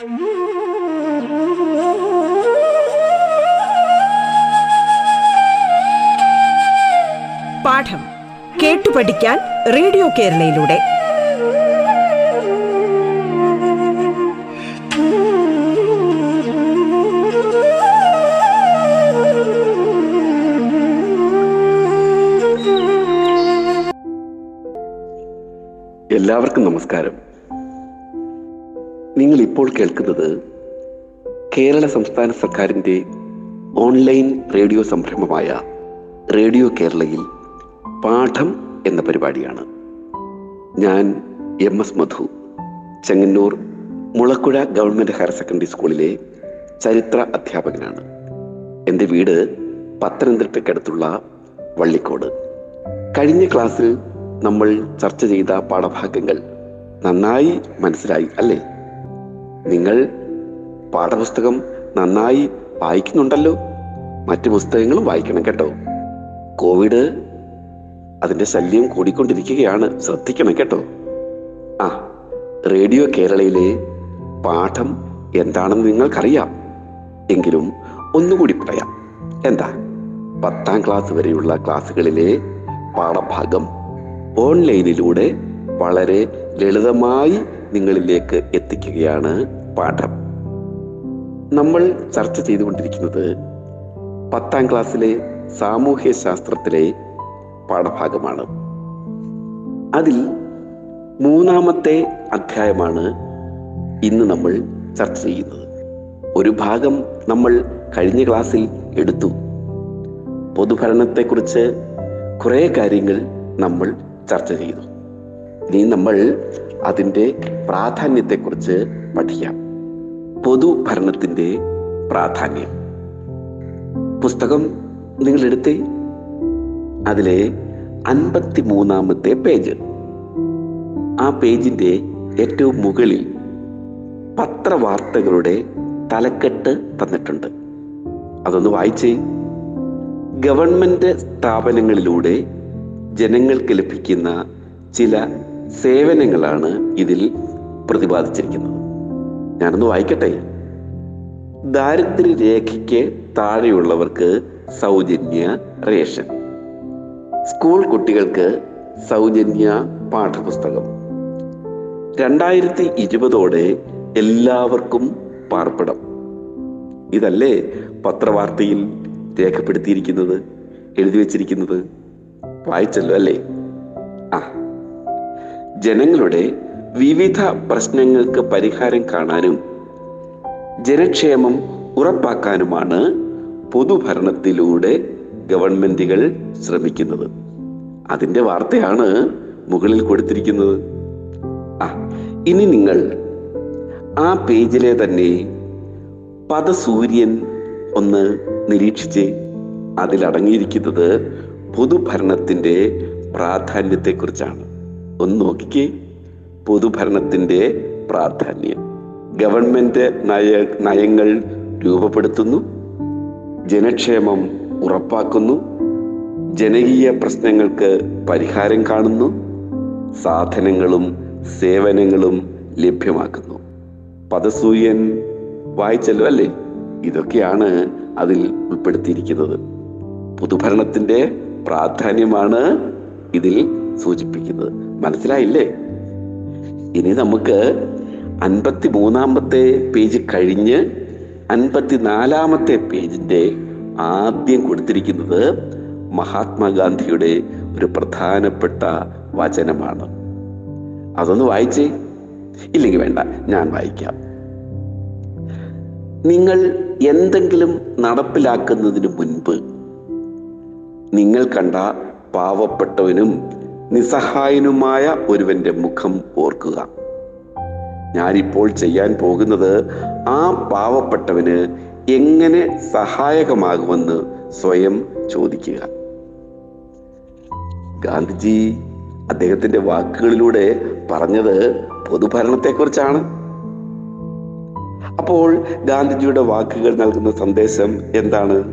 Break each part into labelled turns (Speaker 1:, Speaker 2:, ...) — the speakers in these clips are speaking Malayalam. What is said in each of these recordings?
Speaker 1: പാഠം കേട്ടു പഠിക്കാൻ റേഡിയോ കേരളയിലൂടെ.
Speaker 2: എല്ലാവർക്കും നമസ്കാരം. നിങ്ങൾ ഇപ്പോൾ കേൾക്കുന്നത് കേരള സംസ്ഥാന സർക്കാരിന്റെ ഓൺലൈൻ റേഡിയോ സംരംഭമായ റേഡിയോ കേരളയിൽ പാഠം എന്ന പരിപാടിയാണ്. ഞാൻ M S Madhu Chengannur Mulakuzha government higher secondary സ്കൂളിലെ ചരിത്ര അധ്യാപകനാണ്. എന്റെ വീട് പത്തനംതിട്ടയ്ക്കടുത്തുള്ള വള്ളിക്കോട്. കഴിഞ്ഞ ക്ലാസ്സിൽ നമ്മൾ ചർച്ച ചെയ്ത പാഠഭാഗങ്ങൾ നന്നായി മനസ്സിലായി അല്ലേ? നിങ്ങൾ പാഠപുസ്തകം നന്നായി വായിക്കുന്നുണ്ടല്ലോ. മറ്റു പുസ്തകങ്ങളും വായിക്കണം കേട്ടോ. കോവിഡ് അതിന്റെ ശല്യം കൂടിക്കൊണ്ടിരിക്കുകയാണ്. ശ്രദ്ധിക്കണം കേട്ടോ. ആ റേഡിയോ കേരളയിലെ പാഠം എന്താണെന്ന് നിങ്ങൾക്കറിയാം. എങ്കിലും ഒന്നുകൂടി പറയാം. എന്താ? പത്താം ക്ലാസ് വരെയുള്ള ക്ലാസ്സുകളിലെ പാഠഭാഗം ഓൺലൈനിലൂടെ വളരെ ലളിതമായി നിങ്ങളിലേക്ക് എത്തിക്കുകയാണ് പാഠം. നമ്മൾ ചർച്ച ചെയ്തുകൊണ്ടിരിക്കുന്നത് പത്താം ക്ലാസ്സിലെ സാമൂഹ്യ ശാസ്ത്രത്തിലെ പാഠഭാഗമാണ്. അതിൽ മൂന്നാമത്തെ അധ്യായമാണ് ഇന്ന് നമ്മൾ ചർച്ച ചെയ്യുന്നത്. ഒരു ഭാഗം നമ്മൾ കഴിഞ്ഞ ക്ലാസ്സിൽ എടുത്തു. പൊതുഭരണത്തെക്കുറിച്ച് കുറേ കാര്യങ്ങൾ നമ്മൾ ചർച്ച ചെയ്തു. ഇനി നമ്മൾ അതിന്റെ പ്രാധാന്യത്തെക്കുറിച്ച് പഠിക്കാം. പൊതുഭരണത്തിന്റെ പ്രാധാന്യം. പുസ്തകം നിങ്ങൾ എടുത്തേ? അതിലെ അൻപത്തി മൂന്നാമത്തെ പേജ്. ആ പേജിന്റെ ഏറ്റവും മുകളിൽ പത്രവാർത്തകളുടെ തലക്കെട്ട് തന്നിട്ടുണ്ട്. അതൊന്ന് വായിച്ചേ. ഗവൺമെന്റ് സ്ഥാപനങ്ങളിലൂടെ ജനങ്ങൾക്ക് ലഭിക്കുന്ന ചില സേവനങ്ങളാണ് ഇതിൽ പ്രതിപാദിച്ചിരിക്കുന്നത്. ഞാനൊന്ന് വായിക്കട്ടെ. ദാരിദ്ര്യരേഖയ്ക്ക് താഴെയുള്ളവർക്ക് സൗജന്യ റേഷൻ. സ്കൂൾ കുട്ടികൾക്ക് സൗജന്യ പാഠപുസ്തകം. രണ്ടായിരത്തി ഇരുപതോടെ എല്ലാവർക്കും പാർപ്പിടം. ഇതല്ലേ പത്രവാർത്തയിൽ രേഖപ്പെടുത്തിയിരിക്കുന്നത് എഴുതി വച്ചിരിക്കുന്നത്? വായിച്ചല്ലോ അല്ലേ? ആ ജനങ്ങളുടെ വിവിധ പ്രശ്നങ്ങൾക്ക് പരിഹാരം കാണാനും ജനക്ഷേമം ഉറപ്പാക്കാനുമാണ് പൊതുഭരണത്തിലൂടെ ഗവൺമെന്റുകൾ ശ്രമിക്കുന്നത്. അതിന്റെ വാർത്തയാണ് മുകളിൽ കൊടുത്തിരിക്കുന്നത്. ആ ഇനി നിങ്ങൾ ആ പേജിലെ തന്നെ പദസൂര്യൻ ഒന്ന് നിരീക്ഷിച്ച് അതിലടങ്ങിയിരിക്കുന്നത് പൊതുഭരണത്തിന്റെ പ്രാധാന്യത്തെക്കുറിച്ചാണ്. ഒന്ന് നോക്കിക്കേ. പൊതുഭരണത്തിന്റെ പ്രാധാന്യം. ഗവൺമെന്റ് നയ നയങ്ങൾ രൂപപ്പെടുത്തുന്നു. ജനക്ഷേമം ഉറപ്പാക്കുന്നു. ജനകീയ പ്രശ്നങ്ങൾക്ക് പരിഹാരം കാണുന്നു. സാധനങ്ങളും സേവനങ്ങളും ലഭ്യമാക്കുന്നു. പദസൂയൻ വായിച്ചല്ലോ അല്ലേ? ഇതൊക്കെയാണ് അതിൽ ഉൾപ്പെടുത്തിയിരിക്കുന്നത്. പൊതുഭരണത്തിന്റെ പ്രാധാന്യമാണ് ഇതിൽ സൂചിപ്പിക്കുന്നത്. മനസ്സിലായില്ലേ? ഇനി നമുക്ക് അൻപത്തി മൂന്നാമത്തെ പേജ് കഴിഞ്ഞ് അൻപത്തി നാലാമത്തെ പേജിന്റെ ആദ്യം കൊടുത്തിരിക്കുന്നത് മഹാത്മാഗാന്ധിയുടെ ഒരു പ്രധാനപ്പെട്ട വചനമാണ്. അതൊന്ന് വായിച്ചേ? ഇല്ലെങ്കിൽ വേണ്ട ഞാൻ വായിക്കാം. നിങ്ങൾ എന്തെങ്കിലും നടപ്പിലാക്കുന്നതിന് മുൻപ് നിങ്ങൾ കണ്ട പാവപ്പെട്ടവനും നിസ്സഹായനുമായ ഒരുവന്റെ മുഖം ഓർക്കുക. ഞാനിപ്പോൾ ചെയ്യാൻ പോകുന്നത് ആ പാവപ്പെട്ടവന് എങ്ങനെ സഹായകമാകുമെന്ന് സ്വയം ചോദിക്കുക. ഗാന്ധിജി അദ്ദേഹത്തിന്റെ വാക്കുകളിലൂടെ പറഞ്ഞത് പൊതുഭരണത്തെക്കുറിച്ചാണ്. അപ്പോൾ ഗാന്ധിജിയുടെ വാക്കുകൾ നൽകുന്ന സന്ദേശം എന്താണ്?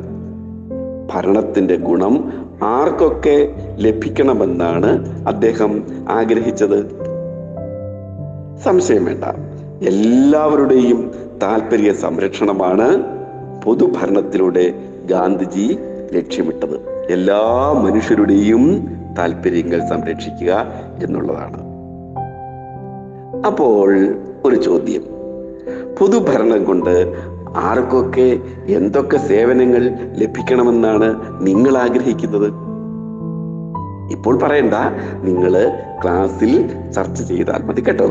Speaker 2: ഭരണത്തിന്റെ ഗുണം ആർക്കൊക്കെ ലഭിക്കണമെന്നാണ് അദ്ദേഹം ആഗ്രഹിച്ചത്? സംശയം വേണ്ട. എല്ലാവരുടെയും താല്പര്യ സംരക്ഷണമാണ് പൊതുഭരണത്തിലൂടെ ഗാന്ധിജി ലക്ഷ്യമിട്ടത്. എല്ലാ മനുഷ്യരുടെയും താല്പര്യങ്ങൾ സംരക്ഷിക്കുക എന്നുള്ളതാണ്. അപ്പോൾ ഒരു ചോദ്യം. പൊതുഭരണം കൊണ്ട് ആർക്കൊക്കെ എന്തൊക്കെ സേവനങ്ങൾ ലഭിക്കണമെന്നാണ് നിങ്ങൾ ആഗ്രഹിക്കുന്നത്? ഇപ്പോൾ പറയണ്ട. നിങ്ങൾ ക്ലാസ്സിൽ ചർച്ച ചെയ്താൽ മതി കേട്ടോ.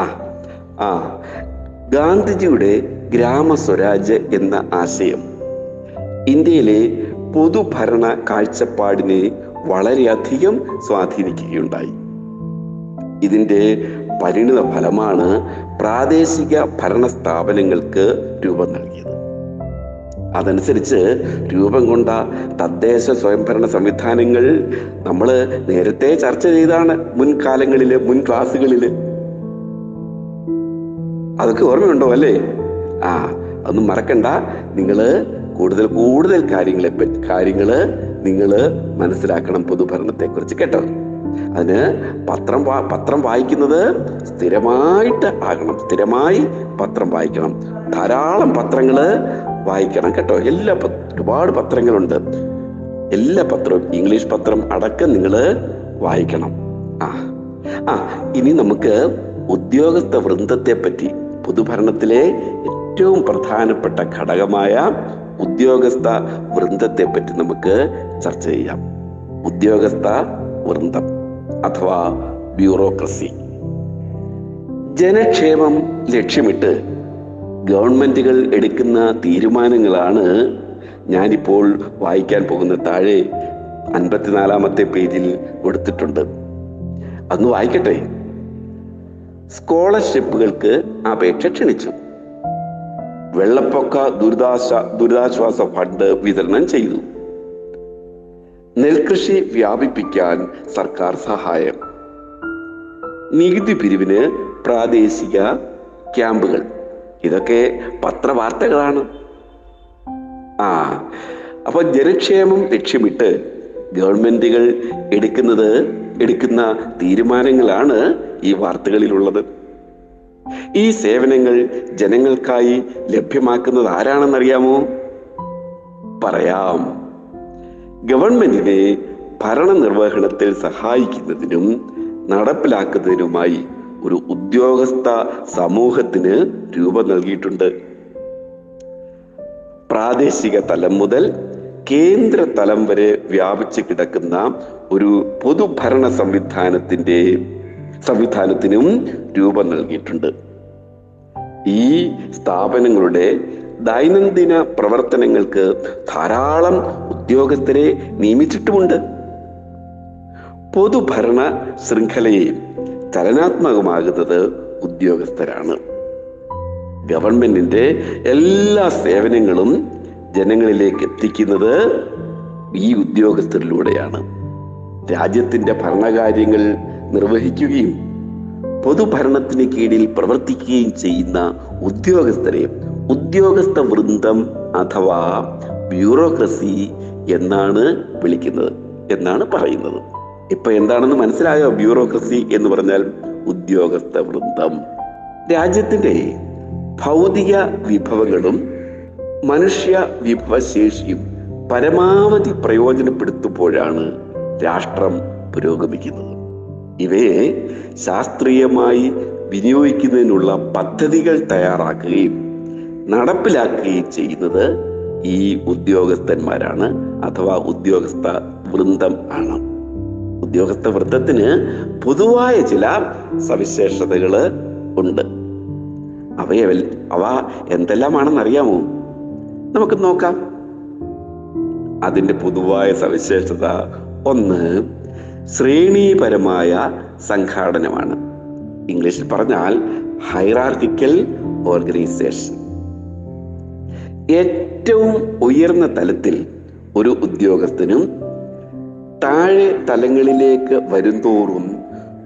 Speaker 2: ആ ആ. ഗാന്ധിജിയുടെ ഗ്രാമസ്വരാജ് എന്ന ആശയം ഇന്ത്യയിലെ പൊതുഭരണ കാഴ്ചപ്പാടിനെ വളരെയധികം സ്വാധീനിക്കുകയുണ്ടായി. ഇതിന്റെ പരിണിത ഫലമാണ് പ്രാദേശിക ഭരണ സ്ഥാപനങ്ങൾക്ക് രൂപം നൽകിയത്. അതനുസരിച്ച് രൂപം കൊണ്ട തദ്ദേശ സ്വയംഭരണ സംവിധാനങ്ങൾ നമ്മൾ നേരത്തെ ചർച്ച ചെയ്താണ് മുൻകാലങ്ങളിൽ മുൻ ക്ലാസ്സുകളിൽ അതൊക്കെ ഓർമ്മയുണ്ടോ അല്ലേ? ആ അതൊന്നും മറക്കണ്ട. നിങ്ങൾ കൂടുതൽ കൂടുതൽ കാര്യങ്ങളെ കാര്യങ്ങൾ നിങ്ങൾ മനസ്സിലാക്കണം പൊതുഭരണത്തെ കുറിച്ച് കേട്ടോ. അതിന് പത്രം പത്രം വായിക്കുന്നത് സ്ഥിരമായിട്ട് ആകണം. സ്ഥിരമായി പത്രം വായിക്കണം. ധാരാളം പത്രങ്ങൾ വായിക്കണം കേട്ടോ. എല്ലാ ഒരുപാട് പത്രങ്ങളുണ്ട്. എല്ലാ പത്രവും ഇംഗ്ലീഷ് പത്രം അടക്കം നിങ്ങൾ വായിക്കണം. ആ ആ ഇനി നമുക്ക് ഉദ്യോഗസ്ഥ വൃന്ദത്തെ പറ്റി പൊതുഭരണത്തിലെ ഏറ്റവും പ്രധാനപ്പെട്ട ഘടകമായ ഉദ്യോഗസ്ഥ വൃന്ദത്തെ പറ്റി നമുക്ക് ചർച്ച ചെയ്യാം. ഉദ്യോഗസ്ഥ വൃന്ദം. അഥവാ ബ്യൂറോക്രസി. ജനക്ഷേമം ലക്ഷ്യമിട്ട് ഗവൺമെന്റുകൾ എടുക്കുന്ന തീരുമാനങ്ങളാണ് ഞാനിപ്പോൾ വായിക്കാൻ പോകുന്ന താഴെ അൻപത്തിനാലാമത്തെ പേജിൽ കൊടുത്തിട്ടുണ്ട്. അന്ന് വായിക്കട്ടെ. സ്കോളർഷിപ്പുകൾക്ക് അപേക്ഷ ക്ഷണിച്ചു. വെള്ളപ്പൊക്ക ദുരിതാശ ദുരിതാശ്വാസ ഫണ്ട് വിതരണം ചെയ്തു. നെൽകൃഷി വ്യാപിപ്പിക്കാൻ സർക്കാർ സഹായം. നികുതി പിരിവിന് പ്രാദേശിക ക്യാമ്പുകൾ. ഇതൊക്കെ പത്രവാർത്തകളാണ്. ആ അപ്പൊ ജനക്ഷേമം ലക്ഷ്യമിട്ട് ഗവൺമെന്റുകൾ എടുക്കുന്നത് എടുക്കുന്ന തീരുമാനങ്ങളാണ് ഈ വാർത്തകളിലുള്ളത്. ഈ സേവനങ്ങൾ ജനങ്ങൾക്കായി ലഭ്യമാക്കുന്നത് ആരാണെന്നറിയാമോ? പറയാം. ഗവൺമെന്റിനെ ഭരണനിർവഹണത്തിൽ സഹായിക്കുന്നതിനും നടപ്പിലാക്കുന്നതിനുമായി ഒരു ഉദ്യോഗസ്ഥ സമൂഹത്തിന് രൂപം നൽകിയിട്ടുണ്ട്. പ്രാദേശിക തലം മുതൽ കേന്ദ്ര തലം വരെ വ്യാപിച്ചു കിടക്കുന്ന ഒരു പൊതുഭരണ സംവിധാനത്തിന്റെ സംവിധാനത്തിനും രൂപം നൽകിയിട്ടുണ്ട്. ഈ സ്ഥാപനങ്ങളുടെ ദൈനംദിന പ്രവർത്തനങ്ങൾക്ക് ധാരാളം ഉദ്യോഗസ്ഥരെ നിയമിച്ചിട്ടുമുണ്ട്. പൊതുഭരണ ശൃംഖലയെ ചലനാത്മകമാകുന്നത് ഉദ്യോഗസ്ഥരാണ്. ഗവൺമെന്റിന്റെ എല്ലാ സേവനങ്ങളും ജനങ്ങളിലേക്ക് എത്തിക്കുന്നത് ഈ ഉദ്യോഗസ്ഥരിലൂടെയാണ്. രാജ്യത്തിന്റെ ഭരണകാര്യങ്ങൾ നിർവഹിക്കുകയും പൊതുഭരണത്തിന് കീഴിൽ പ്രവർത്തിക്കുകയും ചെയ്യുന്ന ഉദ്യോഗസ്ഥരെ ഉദ്യോഗസ്ഥ വൃന്ദം അഥവാ ബ്യൂറോക്രസി എന്നാണ് വിളിക്കുന്നത് എന്നാണ് പറയുന്നത്. ഇപ്പൊ എന്താണെന്ന് മനസ്സിലായോ ബ്യൂറോക്രസി എന്ന് പറഞ്ഞാൽ ഉദ്യോഗസ്ഥ വൃന്ദം? രാജ്യത്തിന്റെ ഭൗതിക വിഭവങ്ങളും മനുഷ്യ വിഭവശേഷിയും പരമാവധി പ്രയോജനപ്പെടുത്തുമ്പോഴാണ് രാഷ്ട്രം പുരോഗമിക്കുന്നത്. ഇവയെ ശാസ്ത്രീയമായി വിനിയോഗിക്കുന്നതിനുള്ള പദ്ധതികൾ തയ്യാറാക്കുകയും നടപ്പിലാക്കുകയും ചെയ്യുന്നത് ഈ ഉദ്യോഗസ്ഥന്മാരാണ് അഥവാ ഉദ്യോഗസ്ഥ വൃന്ദം ആണ്. ഉദ്യോഗസ്ഥ വൃത്തത്തിന് പൊതുവായ ചില സവിശേഷതകൾ ഉണ്ട്. അവയെ അവ എന്തെല്ലാമാണെന്ന് അറിയാമോ നമുക്ക് നോക്കാം. അതിന്റെ പൊതുവായ സവിശേഷത ഒന്ന് ശ്രേണീപരമായ സംഘാടനമാണ്. ഇംഗ്ലീഷിൽ പറഞ്ഞാൽ ഹൈറാർക്കിക്കൽ ഓർഗനൈസേഷൻ ഏറ്റവും ഉയർന്ന തലത്തിൽ ഒരു ഉദ്യോഗസ്ഥനും താഴെ തലങ്ങളിലേക്ക് വരുംതോറും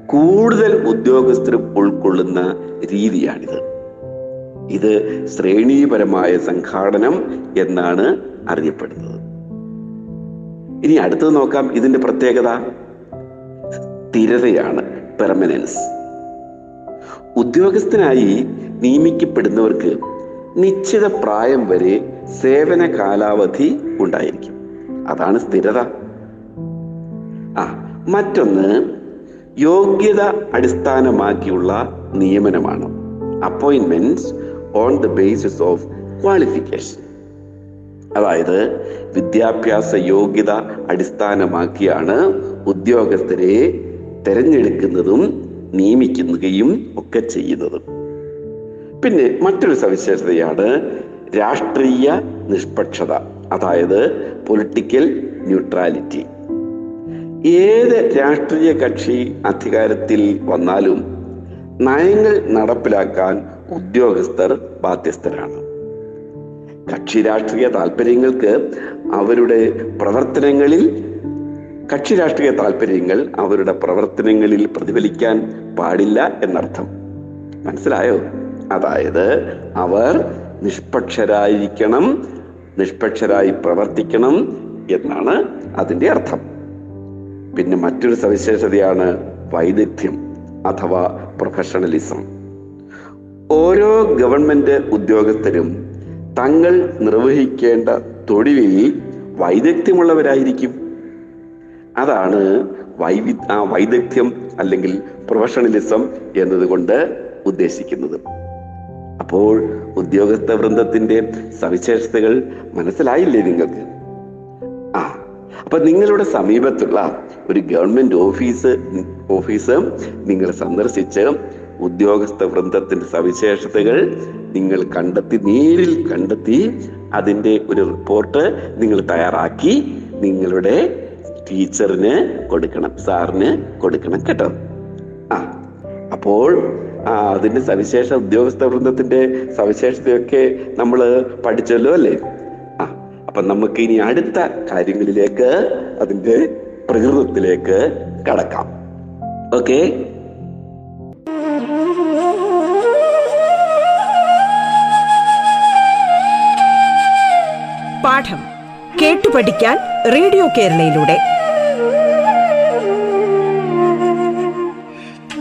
Speaker 2: കൂടുതൽ ഉദ്യോഗസ്ഥരും ഉൾക്കൊള്ളുന്ന രീതിയാണിത്. ഇത് ശ്രേണീപരമായ സംഘാടനം എന്നാണ് അറിയപ്പെടുന്നത്. ഇനി അടുത്തത് നോക്കാം ഇതിന്റെ പ്രത്യേകത. സ്ഥിരതയാണ് പെർമനൻസ് ഉദ്യോഗസ്ഥനായി നിയമിക്കപ്പെടുന്നവർക്ക് നിശ്ചിത പ്രായം വരെ സേവന കാലാവധി ഉണ്ടായിരിക്കും. അതാണ് സ്ഥിരത. ആ മറ്റൊന്ന് യോഗ്യത അടിസ്ഥാനമാക്കിയുള്ള നിയമനമാണ്. Appointments on the basis of qualification അതായത് വിദ്യാഭ്യാസ യോഗ്യത അടിസ്ഥാനമാക്കിയാണ് ഉദ്യോഗസ്ഥരെ തിരഞ്ഞെടുക്കുന്നതും നിയമിക്കുകയും ഒക്കെ ചെയ്യുന്നതും. പിന്നെ മറ്റൊരു സവിശേഷതയാണ് രാഷ്ട്രീയ നിഷ്പക്ഷത അതായത് പൊളിറ്റിക്കൽ ന്യൂട്രാലിറ്റി ഏത് രാഷ്ട്രീയ കക്ഷി അധികാരത്തിൽ വന്നാലും നയങ്ങൾ നടപ്പിലാക്കാൻ ഉദ്യോഗസ്ഥർ ബാധ്യസ്ഥരാണ്. കക്ഷി രാഷ്ട്രീയ താല്പര്യങ്ങൾക്ക് അവരുടെ പ്രവർത്തനങ്ങളിൽ കക്ഷി രാഷ്ട്രീയ താല്പര്യങ്ങൾ അവരുടെ പ്രവർത്തനങ്ങളിൽ പ്രതിഫലിക്കാൻ പാടില്ല എന്നർത്ഥം. മനസ്സിലായോ? അതായത് അവർ നിഷ്പക്ഷരായിരിക്കണം നിഷ്പക്ഷരായി പ്രവർത്തിക്കണം എന്നാണ് അതിന്റെ അർത്ഥം. പിന്നെ മറ്റൊരു സവിശേഷതയാണ് വൈദഗ്ധ്യം അഥവാ പ്രൊഫഷണലിസം. ഓരോ ഗവൺമെന്റ് ഉദ്യോഗസ്ഥരും തങ്ങൾ നിർവഹിക്കേണ്ട തൊഴിലിൽ വൈദഗ്ധ്യമുള്ളവരായിരിക്കും. അതാണ് വൈവി വൈദഗ്ധ്യം അല്ലെങ്കിൽ പ്രൊഫഷണലിസം എന്നതുകൊണ്ട് ഉദ്ദേശിക്കുന്നത്. അപ്പോൾ ഉദ്യോഗസ്ഥ വൃന്ദത്തിന്റെ സവിശേഷതകൾ മനസ്സിലായില്ലേ നിങ്ങൾക്ക്? ആ അപ്പൊ നിങ്ങളുടെ സമീപത്തുള്ള ഒരു ഗവൺമെന്റ് ഓഫീസ് ഓഫീസ് നിങ്ങൾ സന്ദർശിച്ച് ഉദ്യോഗസ്ഥ വൃന്ദത്തിന്റെ സവിശേഷതകൾ നിങ്ങൾ കണ്ടെത്തി നേരിൽ കണ്ടെത്തി അതിന്റെ ഒരു റിപ്പോർട്ട് നിങ്ങൾ തയ്യാറാക്കി നിങ്ങളുടെ ടീച്ചറിന് കൊടുക്കണം സാറിന് കൊടുക്കണം കേട്ടോ. ആ അപ്പോൾ ആ അതിന്റെ സവിശേഷ ഉദ്യോഗസ്ഥ വൃന്ദത്തിന്റെ സവിശേഷതയൊക്കെ നമ്മൾ പഠിച്ചല്ലോ അല്ലേ? ആ അപ്പൊ നമുക്ക് ഇനി അടുത്ത കാര്യങ്ങളിലേക്ക് അതിന്റെ പ്രകൃതത്തിലേക്ക് കടക്കാം. ഓക്കെ?
Speaker 1: പാഠം കേട്ടു പഠിക്കാൻ റേഡിയോ കേരളയിലൂടെ.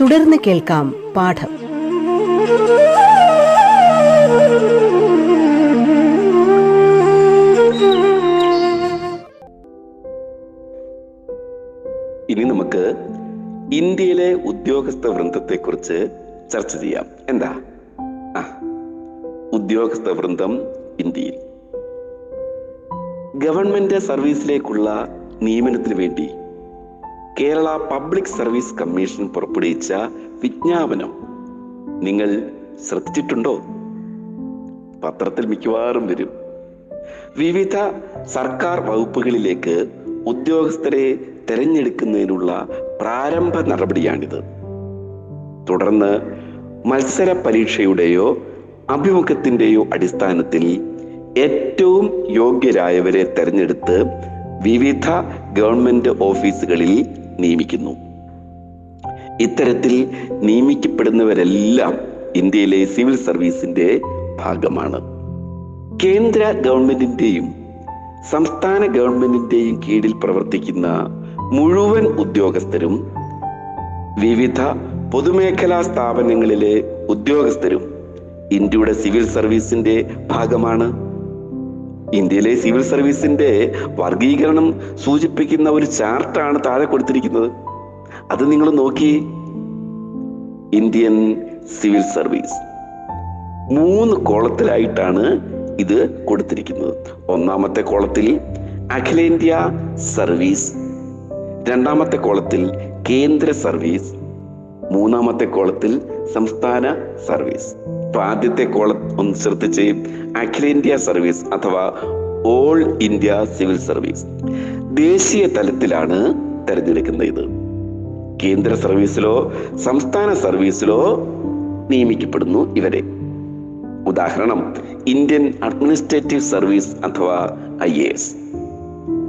Speaker 3: തുടർന്ന് കേൾക്കാം പാഠം.
Speaker 2: ഇനി നമുക്ക് ഇന്ത്യയിലെ ഉദ്യോഗസ്ഥ വൃന്ദത്തെക്കുറിച്ച് ചർച്ച ചെയ്യാം. എന്താ? ഉദ്യോഗസ്ഥ വൃന്ദം ഇന്ത്യയിൽ. ഗവൺമെന്റ് സർവീസിലേക്കുള്ള നിയമനത്തിന് വേണ്ടി കേരള പബ്ലിക് സർവീസ് കമ്മീഷൻ പുറപ്പെടുവിച്ച വിജ്ഞാപനം നിങ്ങൾ ശ്രദ്ധിച്ചിട്ടുണ്ടോ? പത്രത്തിൽ മിക്കവാറും വരും. വിവിധ സർക്കാർ വകുപ്പുകളിലേക്ക് ഉദ്യോഗസ്ഥരെ തെരഞ്ഞെടുക്കുന്നതിനുള്ള പ്രാരംഭ നടപടിയാണിത്. തുടർന്ന് മത്സര പരീക്ഷയുടെയോ അഭിമുഖത്തിന്റെയോ അടിസ്ഥാനത്തിൽ ഏറ്റവും യോഗ്യരായവരെ തെരഞ്ഞെടുത്ത് വിവിധ ഗവൺമെന്റ് ഓഫീസുകളിൽ നിയമിക്കുന്നു. ഇത്തരത്തിൽ നിയമിക്കപ്പെടുന്നവരെല്ലാം ഇന്ത്യയിലെ സിവിൽ സർവീസിന്റെ ഭാഗമാണ്. കേന്ദ്ര ഗവൺമെന്റിന്റെയും സംസ്ഥാന ഗവൺമെന്റിന്റെയും കീഴിൽ പ്രവർത്തിക്കുന്ന മുഴുവൻ ഉദ്യോഗസ്ഥരും വിവിധ പൊതുമേഖലാ സ്ഥാപനങ്ങളിലെ ഉദ്യോഗസ്ഥരും ഇന്ത്യയുടെ സിവിൽ സർവീസിന്റെ ഭാഗമാണ്. ഇന്ത്യയിലെ സിവിൽ സർവീസിന്റെ വർഗീകരണം സൂചിപ്പിക്കുന്ന ഒരു ചാർട്ടാണ് താഴെ കൊടുത്തിരിക്കുന്നത്. അത് നിങ്ങൾ നോക്കി. Indian civil service. മൂന്ന് കോളത്തിലായിട്ടാണ് ഇത് കൊടുത്തിരിക്കുന്നത്. ഒന്നാമത്തെ കോളത്തിൽ അഖിലേന്ത്യ സർവീസ്. രണ്ടാമത്തെ കോളത്തിൽ കേന്ദ്ര സർവീസ്. മൂന്നാമത്തെ കോളത്തിൽ സംസ്ഥാന സർവീസ്. ഇപ്പൊ ആദ്യത്തെ കോളം ഒന്ന് ശ്രദ്ധിച്ച് അഖിലേന്ത്യാ സർവീസ് അഥവാ ഓൾ ഇന്ത്യ സിവിൽ സർവീസ്. ദേശീയ തലത്തിലാണ് തിരഞ്ഞെടുക്കുന്നത് ഇത്. കേന്ദ്ര സർവീസിലോ സംസ്ഥാന സർവീസിലോ നിയമിക്കപ്പെടുന്നു ഇവരെ. ഉദാഹരണം ഇന്ത്യൻ അഡ്മിനിസ്ട്രേറ്റീവ് സർവീസ് അഥവാ ഐ എ എസ്.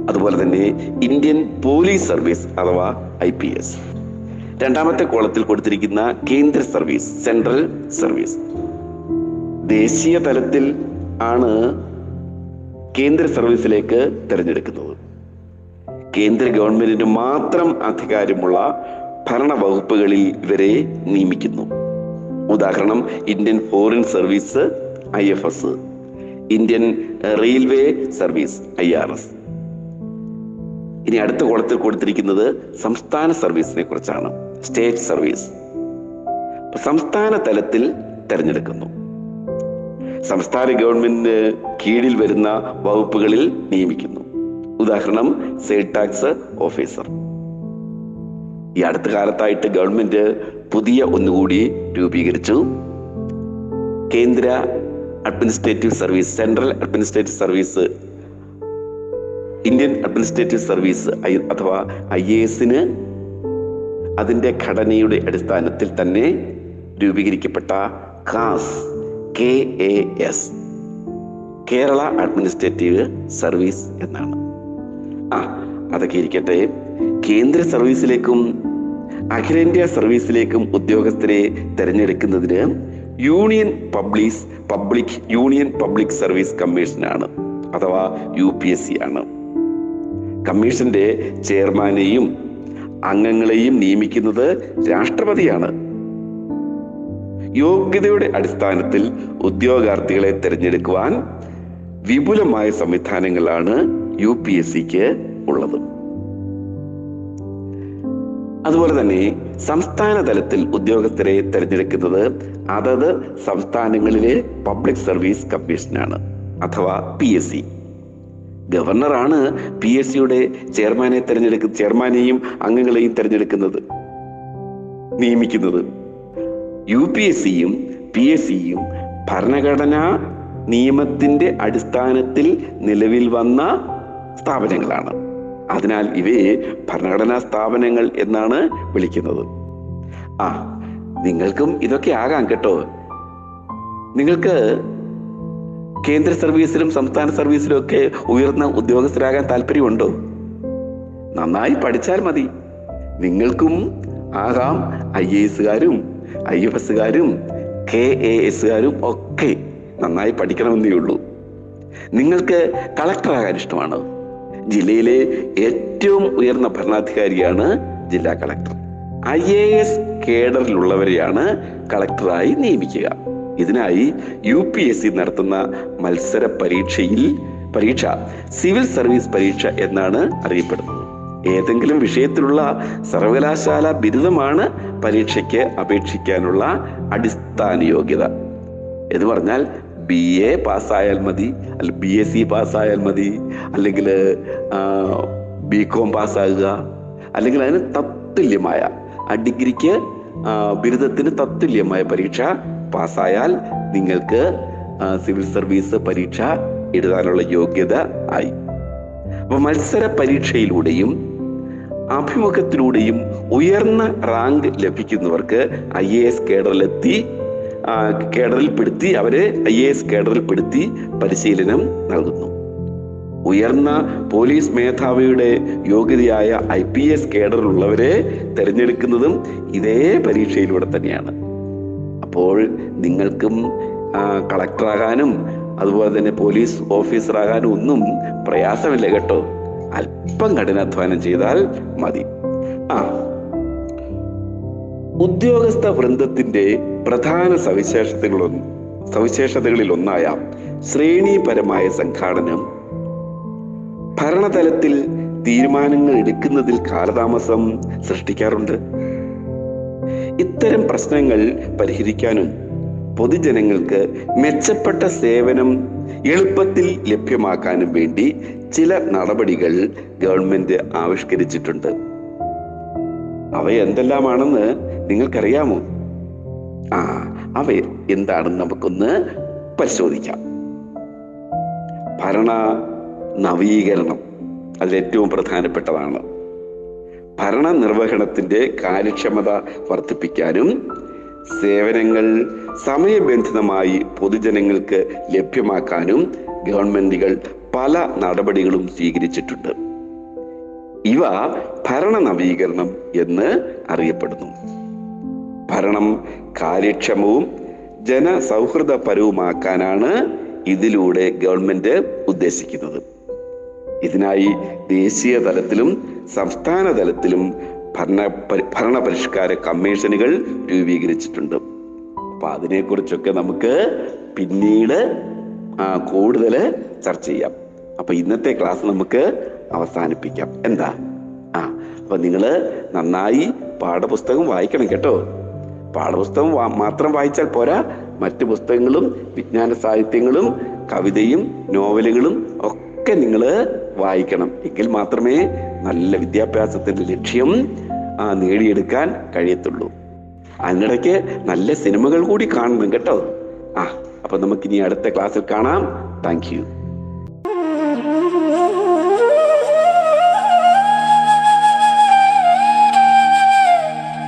Speaker 2: അതുപോലെ തന്നെ ഇന്ത്യൻ പോലീസ് സർവീസ് അഥവാ ഐ പി എസ്. രണ്ടാമത്തെ കോളത്തിൽ കൊടുത്തിരിക്കുന്ന കേന്ദ്ര സർവീസ് സെൻട്രൽ സർവീസ്. ദേശീയ തലത്തിൽ ആണ് കേന്ദ്ര സർവീസിലേക്ക് തിരഞ്ഞെടുക്കുന്നത്. കേന്ദ്ര ഗവൺമെന്റിന് മാത്രം അധികാരമുള്ള ഭരണ വകുപ്പുകളിൽ ഇവരെ നിയമിക്കുന്നു. ഉദാഹരണം Indian foreign service I F S Indian railway service I R S. ഇനി അടുത്ത കോളത്തിൽ കൊടുത്തിരിക്കുന്നത് സംസ്ഥാന സർവീസിനെ കുറിച്ചാണ്. State service. സംസ്ഥാന തലത്തിൽ തെരഞ്ഞെടുക്കുന്നു. സംസ്ഥാന ഗവൺമെന്റിന് കീഴിൽ വരുന്ന വകുപ്പുകളിൽ നിയമിക്കുന്നു. ഉദാഹരണം സെയിൽ ടാക്സ് ഓഫീസർ ഈ അടുത്ത കാലത്തായിട്ട് ഗവൺമെന്റ് പുതിയ ഒന്നുകൂടി രൂപീകരിച്ചു. കേന്ദ്ര administrative service central administrative service Indian administrative service അഥവാ ഐ എ എസിന് അതിന്റെ ഘടനയുടെ അടിസ്ഥാനത്തിൽ തന്നെ രൂപീകരിക്കപ്പെട്ട KAS K A S Kerala administrative service എന്നാണ്. ആ അതൊക്കെ ഇരിക്കട്ടെ. കേന്ദ്ര സർവീസിലേക്കും അഖിലേന്ത്യാ സർവീസിലേക്കും ഉദ്യോഗസ്ഥരെ തിരഞ്ഞെടുക്കുന്നതിന് union public public union public service കമ്മീഷനാണ് അഥവാ യു പി എസ് സി ആണ്. കമ്മീഷന്റെ ചെയർമാനെയും അംഗങ്ങളെയും നിയമിക്കുന്നത് രാഷ്ട്രപതിയാണ്. യോഗ്യതയുടെ അടിസ്ഥാനത്തിൽ ഉദ്യോഗാർത്ഥികളെ തിരഞ്ഞെടുക്കുവാൻ വിപുലമായ സംവിധാനങ്ങളാണ് യു പി എസ് സിക്ക് ഉള്ളത്. അതുപോലെ തന്നെ സംസ്ഥാന തലത്തിൽ ഉദ്യോഗസ്ഥരെ തിരഞ്ഞെടുക്കുന്നത് അതത് സംസ്ഥാനങ്ങളിലെ പബ്ലിക് സർവീസ് കമ്മീഷനാണ് അഥവാ പി എസ് സി. ഗവർണറാണ് പി എസ് സിയുടെ ചെയർമാനെ തിരഞ്ഞെടുക്കുന്ന ചെയർമാനെയും അംഗങ്ങളെയും തിരഞ്ഞെടുക്കുന്നത് നിയമിക്കുന്നത്. യു പി എസ് സിയും പി എസ് സിയും ഭരണഘടനാ നിയമത്തിന്റെ അടിസ്ഥാനത്തിൽ നിലവിൽ വന്ന സ്ഥാപനങ്ങളാണ്. അതിനാൽ ഇവയെ ഭരണഘടനാ സ്ഥാപനങ്ങൾ എന്നാണ് വിളിക്കുന്നത്. ആ നിങ്ങൾക്കും ഇതൊക്കെ ആകാം കേട്ടോ. നിങ്ങൾക്ക് കേന്ദ്ര സർവീസിലും സംസ്ഥാന സർവീസിലും ഒക്കെ ഉയർന്ന ഉദ്യോഗസ്ഥരാകാൻ താല്പര്യമുണ്ടോ? നന്നായി പഠിച്ചാൽ മതി. നിങ്ങൾക്കും ആകാം ഐ എസുകാരും ഐ എഫ് എസ്സുകാരും കെ എ എസ്സുകാരും ഒക്കെ നന്നായി പഠിക്കണമെന്നേ ഉള്ളൂ. നിങ്ങൾക്ക് കളക്ടറാകാൻ ഇഷ്ടമാണ്? ജില്ലയിലെ ഏറ്റവും ഉയർന്ന ഭരണാധികാരിയാണ് ജില്ലാ കളക്ടർ. ഐ എ എസ് കേഡറിലുള്ളവരെയാണ് കളക്ടറായി നിയമിക്കുക. ഇതിനായി യു പി എസ് സി നടത്തുന്ന മത്സര പരീക്ഷയിൽ പരീക്ഷ സിവിൽ സർവീസ് പരീക്ഷ എന്നാണ് അറിയപ്പെടുന്നത്. ഏതെങ്കിലും വിഷയത്തിലുള്ള സർവകലാശാല ബിരുദമാണ് പരീക്ഷയ്ക്ക് അപേക്ഷിക്കാനുള്ള അടിസ്ഥാന യോഗ്യത എന്ന് പറഞ്ഞാൽ ബി എ പാസ്സായാൽ മതി അല്ല ബി എസ് സി പാസ്സായാൽ മതി അല്ലെങ്കിൽ ബി കോം പാസ്സാകുക അല്ലെങ്കിൽ അതിന് തത്തുല്യമായ ആ ഡിഗ്രിക്ക് ബിരുദത്തിന് തത്തുല്യമായ പരീക്ഷ പാസ്സായാൽ നിങ്ങൾക്ക് സിവിൽ സർവീസ് പരീക്ഷ എഴുതാനുള്ള യോഗ്യത ആയി. അപ്പൊ മത്സര പരീക്ഷയിലൂടെയും അഭിമുഖത്തിലൂടെയും ഉയർന്ന റാങ്ക് ലഭിക്കുന്നവർക്ക് ഐ എ എസ് കേഡറിലെത്തി കേഡറിൽപ്പെടുത്തി അവരെ ഐ എ എസ് കേഡറിൽപ്പെടുത്തി പരിശീലനം നൽകുന്നു. ഉയർന്ന പോലീസ് മേധാവിയുടെ യോഗ്യതയായ ഐ പി എസ് കേഡറിലുള്ളവരെ തിരഞ്ഞെടുക്കുന്നതും ഇതേ പരീക്ഷയിലൂടെ തന്നെയാണ്. അപ്പോൾ നിങ്ങൾക്കും കളക്ടറാകാനും അതുപോലെ തന്നെ പോലീസ് ഓഫീസറാകാനും ഒന്നും പ്രയാസമില്ല കേട്ടോ. അല്പം കഠിനാധ്വാനം ചെയ്താൽ മതി. ആ. ഉദ്യോഗസ്ഥ വൃന്ദത്തിന്റെ പ്രധാന സവിശേഷതകളൊന്ന് സവിശേഷതകളിൽ ഒന്നായ ശ്രേണീപരമായ സംഘാടനം ഭരണതലത്തിൽ തീരുമാനങ്ങൾ എടുക്കുന്നതിൽ കാലതാമസം സൃഷ്ടിക്കാറുണ്ട്. ഇത്തരം പ്രശ്നങ്ങൾ പരിഹരിക്കാനും പൊതുജനങ്ങൾക്ക് മെച്ചപ്പെട്ട സേവനം എളുപ്പത്തിൽ ലഭ്യമാക്കാനും വേണ്ടി ചില നടപടികൾ ഗവൺമെന്റ് ആവിഷ്കരിച്ചിട്ടുണ്ട്. അവ എന്തെല്ലാമാണെന്ന് നിങ്ങൾക്കറിയാമോ? ആ അവ എന്താണെന്ന് നമുക്കൊന്ന് പരിശോധിക്കാം. ഭരണ നവീകരണം അതിലേറ്റവും പ്രധാനപ്പെട്ടതാണ്. ഭരണ നിർവഹണത്തിന്റെ കാര്യക്ഷമത വർദ്ധിപ്പിക്കാനും സേവനങ്ങൾ സമയബന്ധിതമായി പൊതുജനങ്ങൾക്ക് ലഭ്യമാക്കാനും ഗവൺമെന്റുകൾ പല നടപടികളും സ്വീകരിച്ചിട്ടുണ്ട്. ഇവ ഭരണ നവീകരണം എന്ന് അറിയപ്പെടുന്നു. ഭരണം കാര്യക്ഷമവും ജനസൗഹൃദപരവുമാക്കാനാണ് ഇതിലൂടെ ഗവൺമെന്റ് ഉദ്ദേശിക്കുന്നത്. ഇതിനായി ദേശീയ തലത്തിലും സംസ്ഥാന തലത്തിലും ഭരണ ഭരണപരിഷ്കാര ഭരണ പരിഷ്കാര കമ്മീഷനുകൾ രൂപീകരിച്ചിട്ടുണ്ട്. അപ്പൊ അതിനെക്കുറിച്ചൊക്കെ നമുക്ക് പിന്നീട് കൂടുതൽ ചർച്ച ചെയ്യാം. അപ്പൊ ഇന്നത്തെ ക്ലാസ് നമുക്ക് അവസാനിപ്പിക്കാം. എന്താ? ആ അപ്പൊ നിങ്ങൾ നന്നായി പാഠപുസ്തകം വായിക്കണം കേട്ടോ. പാഠപുസ്തകം മാത്രം വായിച്ചാൽ പോരാ. മറ്റ് പുസ്തകങ്ങളും വിജ്ഞാന സാഹിത്യങ്ങളും കവിതയും നോവലുകളും ഒക്കെ നിങ്ങൾ വായിക്കണം. എങ്കിൽ മാത്രമേ നല്ല വിദ്യാഭ്യാസത്തിന്റെ ലക്ഷ്യം നേടിയെടുക്കാൻ കഴിയത്തുള്ളൂ. അതിനിടയ്ക്ക് നല്ല സിനിമകൾ കൂടി കാണണം കേട്ടോ. ആ അപ്പൊ നമുക്കിനി അടുത്ത ക്ലാസ്സിൽ കാണാം. താങ്ക്